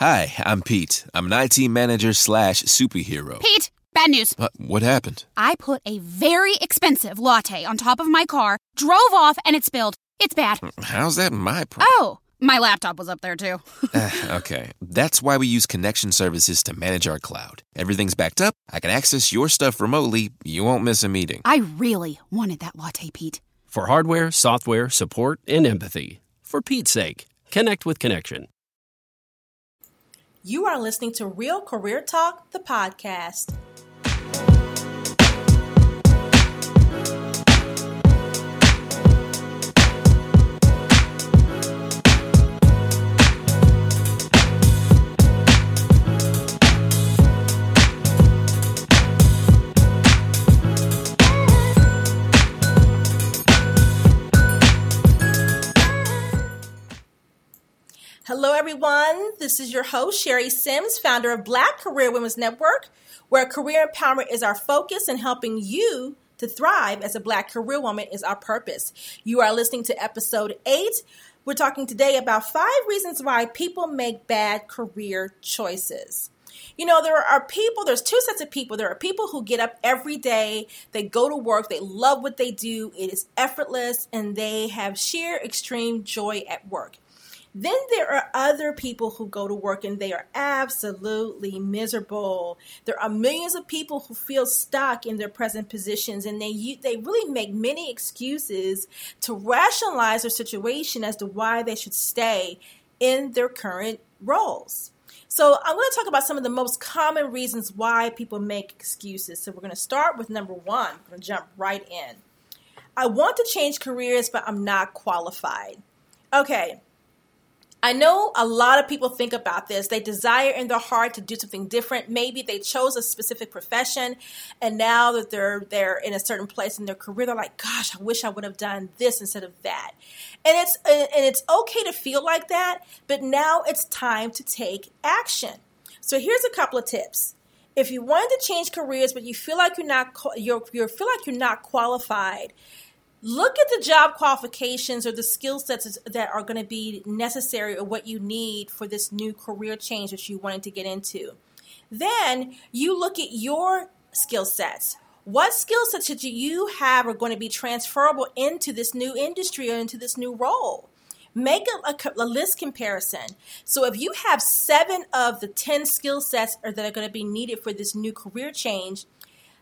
Hi, I'm Pete. I'm an IT manager slash superhero. Pete, bad news. Uh, what happened? I put a very expensive latte on top of my car, drove off, and it spilled. It's bad. How's that my problem? Oh, my laptop was up there too. uh, okay, that's why we use connection services to manage our cloud. Everything's backed up. I can access your stuff remotely. You won't miss a meeting. I really wanted that latte, Pete. For hardware, software, support, and empathy. For Pete's sake, connect with Connection. You are listening to Real Career Talk, the podcast. Hello, everyone. This is your host, Sherry Sims, founder of Black Career Women's Network, where career empowerment is our focus and helping you to thrive as a Black career woman is our purpose. You are listening to episode eight. We're talking today about five reasons why people make bad career choices. You know, there are people, there's two sets of people. There are people who get up every day, they go to work, they love what they do, it is effortless, and they have sheer extreme joy at work. Then there are other people who go to work and they are absolutely miserable. There are millions of people who feel stuck in their present positions and they they really make many excuses to rationalize their situation as to why they should stay in their current roles. So, I'm going to talk about some of the most common reasons why people make excuses. So, we're going to start with number 1. We're going to jump right in. I want to change careers, but I'm not qualified. Okay, I know a lot of people think about this. They desire in their heart to do something different. Maybe they chose a specific profession and now that they're they're in a certain place in their career, they're like, gosh, I wish I would have done this instead of that. And it's and it's okay to feel like that, but now it's time to take action. So here's a couple of tips. If you wanted to change careers but you feel like you're not you're, you feel like you're not qualified, look at the job qualifications or the skill sets that are going to be necessary or what you need for this new career change that you wanted to get into. Then you look at your skill sets. What skill sets that you have are going to be transferable into this new industry or into this new role? Make a, a, a list comparison. So if you have seven of the 10 skill sets that are going to be needed for this new career change,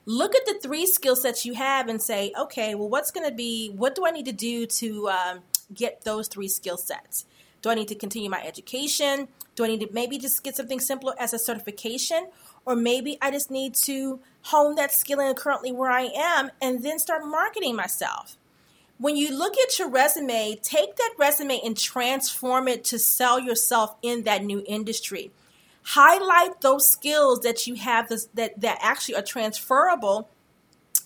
look at the three skill sets you have and say, okay, well, what's going to be, what do I need to do to um, get those three skill sets? Do I need to continue my education? Do I need to maybe just get something simpler as a certification? Or maybe I just need to hone that skill in currently where I am and then start marketing myself. When you look at your resume, take that resume and transform it to sell yourself in that new industry highlight those skills that you have this, that, that actually are transferable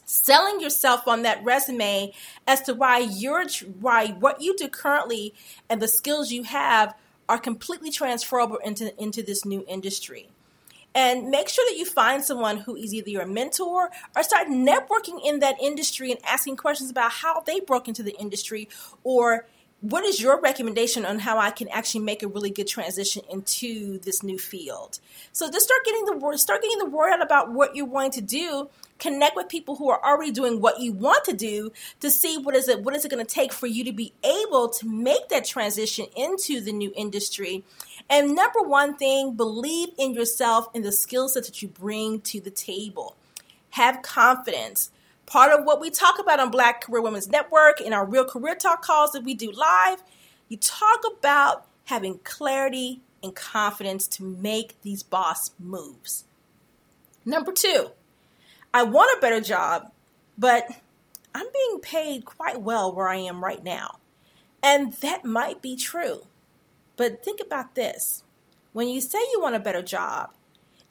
selling yourself on that resume as to why you're why what you do currently and the skills you have are completely transferable into into this new industry. And make sure that you find someone who is either your mentor or start networking in that industry and asking questions about how they broke into the industry or what is your recommendation on how I can actually make a really good transition into this new field? So just start getting the word, start getting the word out about what you're wanting to do. Connect with people who are already doing what you want to do to see what is it what is it going to take for you to be able to make that transition into the new industry. And number one thing, believe in yourself and the skill sets that you bring to the table. Have confidence part of what we talk about on Black Career Women's Network in our Real Career Talk calls that we do live. You talk about having clarity and confidence to make these boss moves. Number two, I want a better job, but I'm being paid quite well where I am right now. And that might be true. But think about this when you say you want a better job,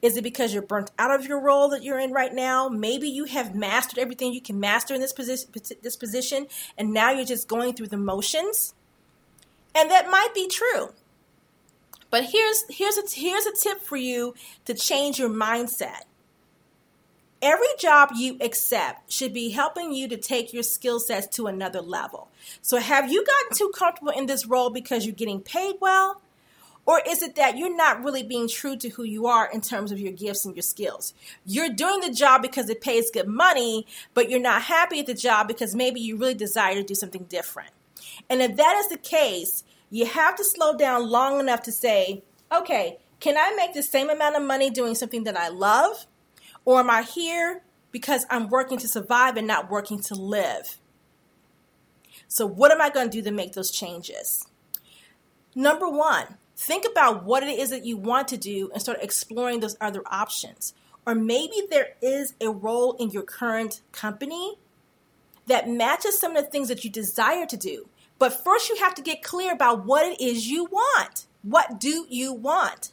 is it because you're burnt out of your role that you're in right now? Maybe you have mastered everything you can master in this position, this position, and now you're just going through the motions. And that might be true. But here's here's a here's a tip for you to change your mindset. Every job you accept should be helping you to take your skill sets to another level. So have you gotten too comfortable in this role because you're getting paid well? Or is it that you're not really being true to who you are in terms of your gifts and your skills? You're doing the job because it pays good money, but you're not happy at the job because maybe you really desire to do something different. And if that is the case, you have to slow down long enough to say, okay, can I make the same amount of money doing something that I love? Or am I here because I'm working to survive and not working to live? So, what am I going to do to make those changes? Number one, think about what it is that you want to do and start exploring those other options. Or maybe there is a role in your current company that matches some of the things that you desire to do. But first, you have to get clear about what it is you want. What do you want?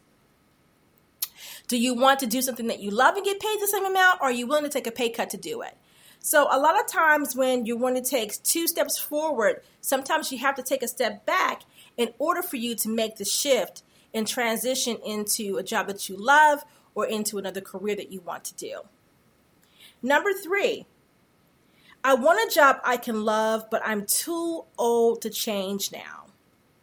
Do you want to do something that you love and get paid the same amount, or are you willing to take a pay cut to do it? So, a lot of times when you want to take two steps forward, sometimes you have to take a step back in order for you to make the shift and transition into a job that you love or into another career that you want to do. Number three, I want a job I can love, but I'm too old to change now.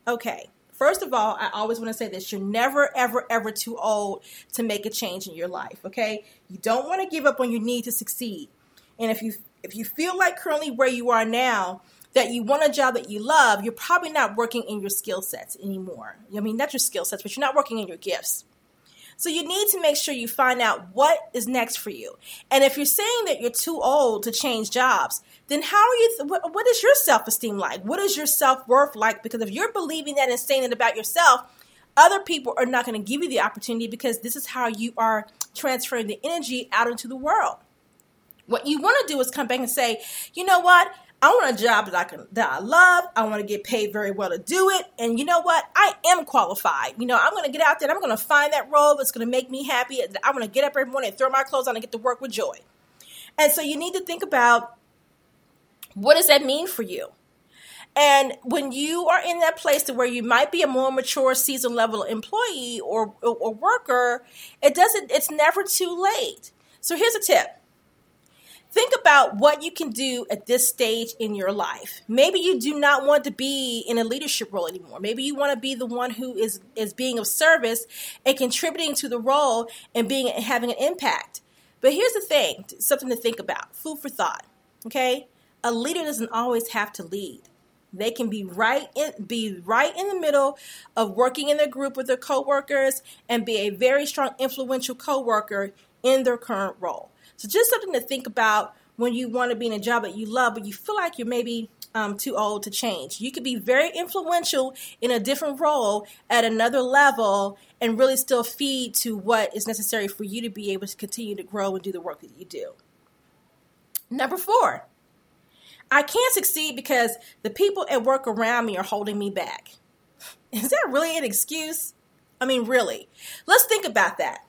Okay, first of all, I always want to say this you're never, ever, ever too old to make a change in your life, okay? You don't want to give up on your need to succeed. And if you if you feel like currently where you are now, that you want a job that you love, you're probably not working in your skill sets anymore. I mean, not your skill sets, but you're not working in your gifts. So you need to make sure you find out what is next for you. And if you're saying that you're too old to change jobs, then how are you? Th- what is your self esteem like? What is your self worth like? Because if you're believing that and saying it about yourself, other people are not going to give you the opportunity because this is how you are transferring the energy out into the world. What you want to do is come back and say, you know what? I want a job that I can that I love. I want to get paid very well to do it. And you know what? I am qualified. You know, I'm going to get out there. I'm going to find that role that's going to make me happy. I'm going to get up every morning and throw my clothes on and get to work with joy. And so you need to think about what does that mean for you? And when you are in that place to where you might be a more mature season level employee or, or, or worker, it doesn't it's never too late. So here's a tip think about what you can do at this stage in your life. Maybe you do not want to be in a leadership role anymore. Maybe you want to be the one who is is being of service and contributing to the role and being having an impact. But here's the thing, something to think about. Food for thought. Okay? A leader doesn't always have to lead. They can be right in be right in the middle of working in their group with their coworkers and be a very strong influential coworker in their current role. So just something to think about when you want to be in a job that you love, but you feel like you're maybe um, too old to change. You could be very influential in a different role at another level and really still feed to what is necessary for you to be able to continue to grow and do the work that you do. Number four, I can't succeed because the people at work around me are holding me back. Is that really an excuse? I mean, really. Let's think about that.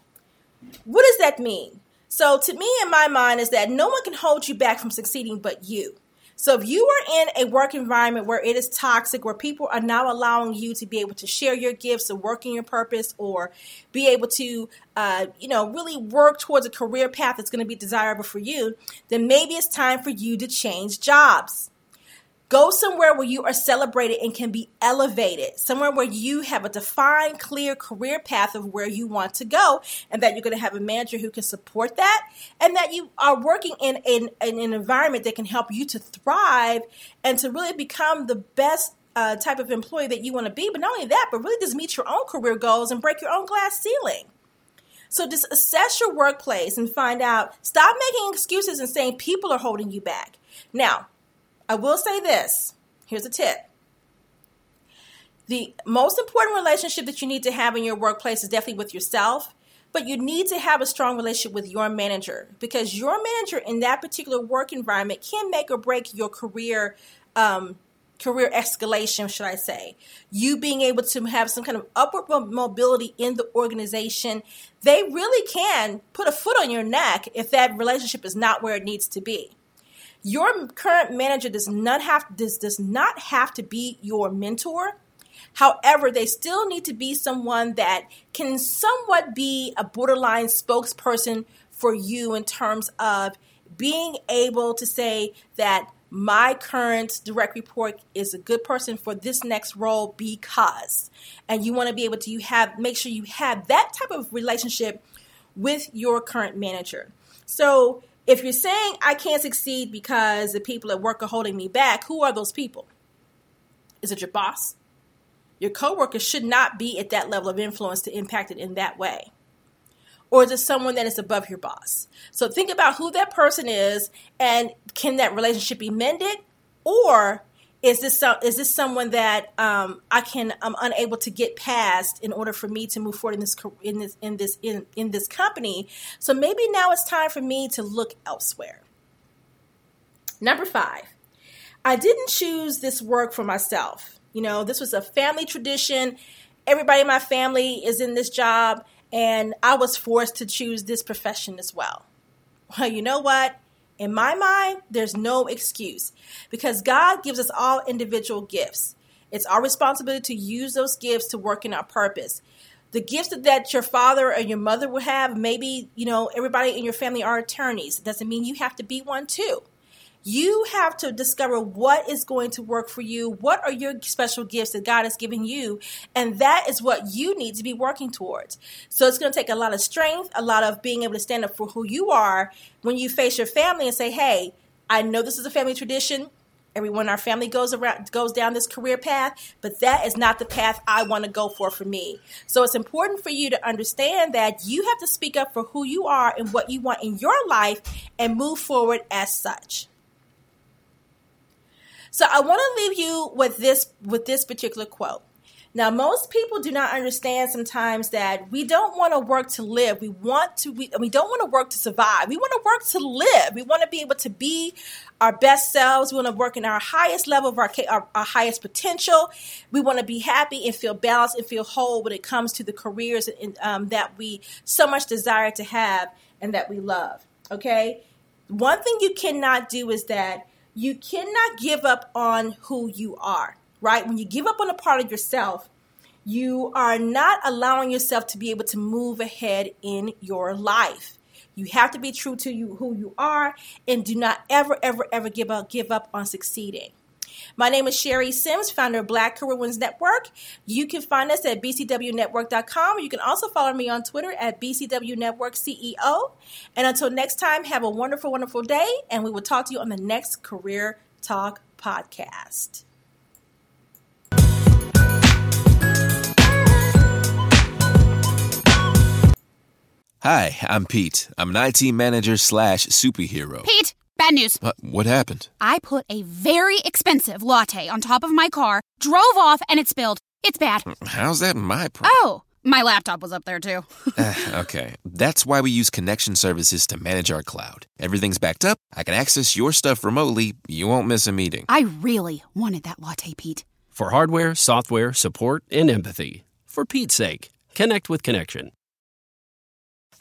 What does that mean? So, to me, in my mind, is that no one can hold you back from succeeding but you. So, if you are in a work environment where it is toxic, where people are not allowing you to be able to share your gifts or work in your purpose, or be able to, uh, you know, really work towards a career path that's going to be desirable for you, then maybe it's time for you to change jobs. Go somewhere where you are celebrated and can be elevated, somewhere where you have a defined, clear career path of where you want to go, and that you're going to have a manager who can support that, and that you are working in, in, in an environment that can help you to thrive and to really become the best uh, type of employee that you want to be. But not only that, but really just meet your own career goals and break your own glass ceiling. So just assess your workplace and find out. Stop making excuses and saying people are holding you back. Now, I will say this here's a tip. The most important relationship that you need to have in your workplace is definitely with yourself, but you need to have a strong relationship with your manager because your manager in that particular work environment can make or break your career um, career escalation, should I say. You being able to have some kind of upward mobility in the organization, they really can put a foot on your neck if that relationship is not where it needs to be. Your current manager does not have does, does not have to be your mentor. However, they still need to be someone that can somewhat be a borderline spokesperson for you in terms of being able to say that my current direct report is a good person for this next role because and you want to be able to you have make sure you have that type of relationship with your current manager so if you're saying i can't succeed because the people at work are holding me back who are those people? Is it your boss? Your coworker should not be at that level of influence to impact it in that way. Or is it someone that is above your boss? So think about who that person is and can that relationship be mended? Or is this some, is this someone that um, I can I'm unable to get past in order for me to move forward in this in this in this in, in this company? So maybe now it's time for me to look elsewhere. Number 5. I didn't choose this work for myself. You know, this was a family tradition. Everybody in my family is in this job and I was forced to choose this profession as well. Well, you know what? In my mind, there's no excuse because God gives us all individual gifts. It's our responsibility to use those gifts to work in our purpose. The gifts that your father or your mother would have, maybe, you know, everybody in your family are attorneys. It doesn't mean you have to be one too. You have to discover what is going to work for you. What are your special gifts that God has given you? And that is what you need to be working towards. So it's going to take a lot of strength, a lot of being able to stand up for who you are when you face your family and say, hey, I know this is a family tradition. Everyone in our family goes around goes down this career path, but that is not the path I want to go for for me. So it's important for you to understand that you have to speak up for who you are and what you want in your life and move forward as such. So I want to leave you with this with this particular quote. Now, most people do not understand sometimes that we don't want to work to live. We want to, we, we don't want to work to survive. We want to work to live. We want to be able to be our best selves. We want to work in our highest level of our, our, our highest potential. We want to be happy and feel balanced and feel whole when it comes to the careers um, that we so much desire to have and that we love. Okay. One thing you cannot do is that you cannot give up on who you are, right? When you give up on a part of yourself, you are not allowing yourself to be able to move ahead in your life. You have to be true to you who you are and do not ever ever ever give up give up on succeeding. My name is Sherry Sims, founder of Black Career Women's Network. You can find us at bcwnetwork.com. You can also follow me on Twitter at bcwnetworkceo. And until next time, have a wonderful, wonderful day, and we will talk to you on the next Career Talk podcast. Hi, I'm Pete. I'm an IT manager slash superhero. Pete, Bad news. Uh, what happened? I put a very expensive latte on top of my car, drove off, and it spilled. It's bad. How's that my problem? Oh, my laptop was up there too. uh, okay. That's why we use connection services to manage our cloud. Everything's backed up. I can access your stuff remotely. You won't miss a meeting. I really wanted that latte, Pete. For hardware, software, support, and empathy. For Pete's sake, connect with Connection.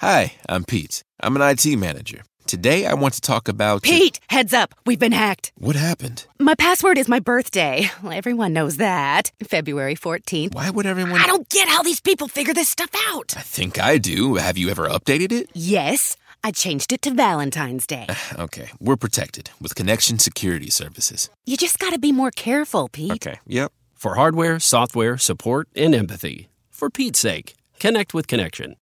Hi, I'm Pete. I'm an IT manager. Today, I want to talk about. Pete, heads up. We've been hacked. What happened? My password is my birthday. Well, everyone knows that. February 14th. Why would everyone. I don't get how these people figure this stuff out. I think I do. Have you ever updated it? Yes. I changed it to Valentine's Day. okay. We're protected with Connection Security Services. You just gotta be more careful, Pete. Okay. Yep. For hardware, software, support, and empathy. For Pete's sake, connect with Connection.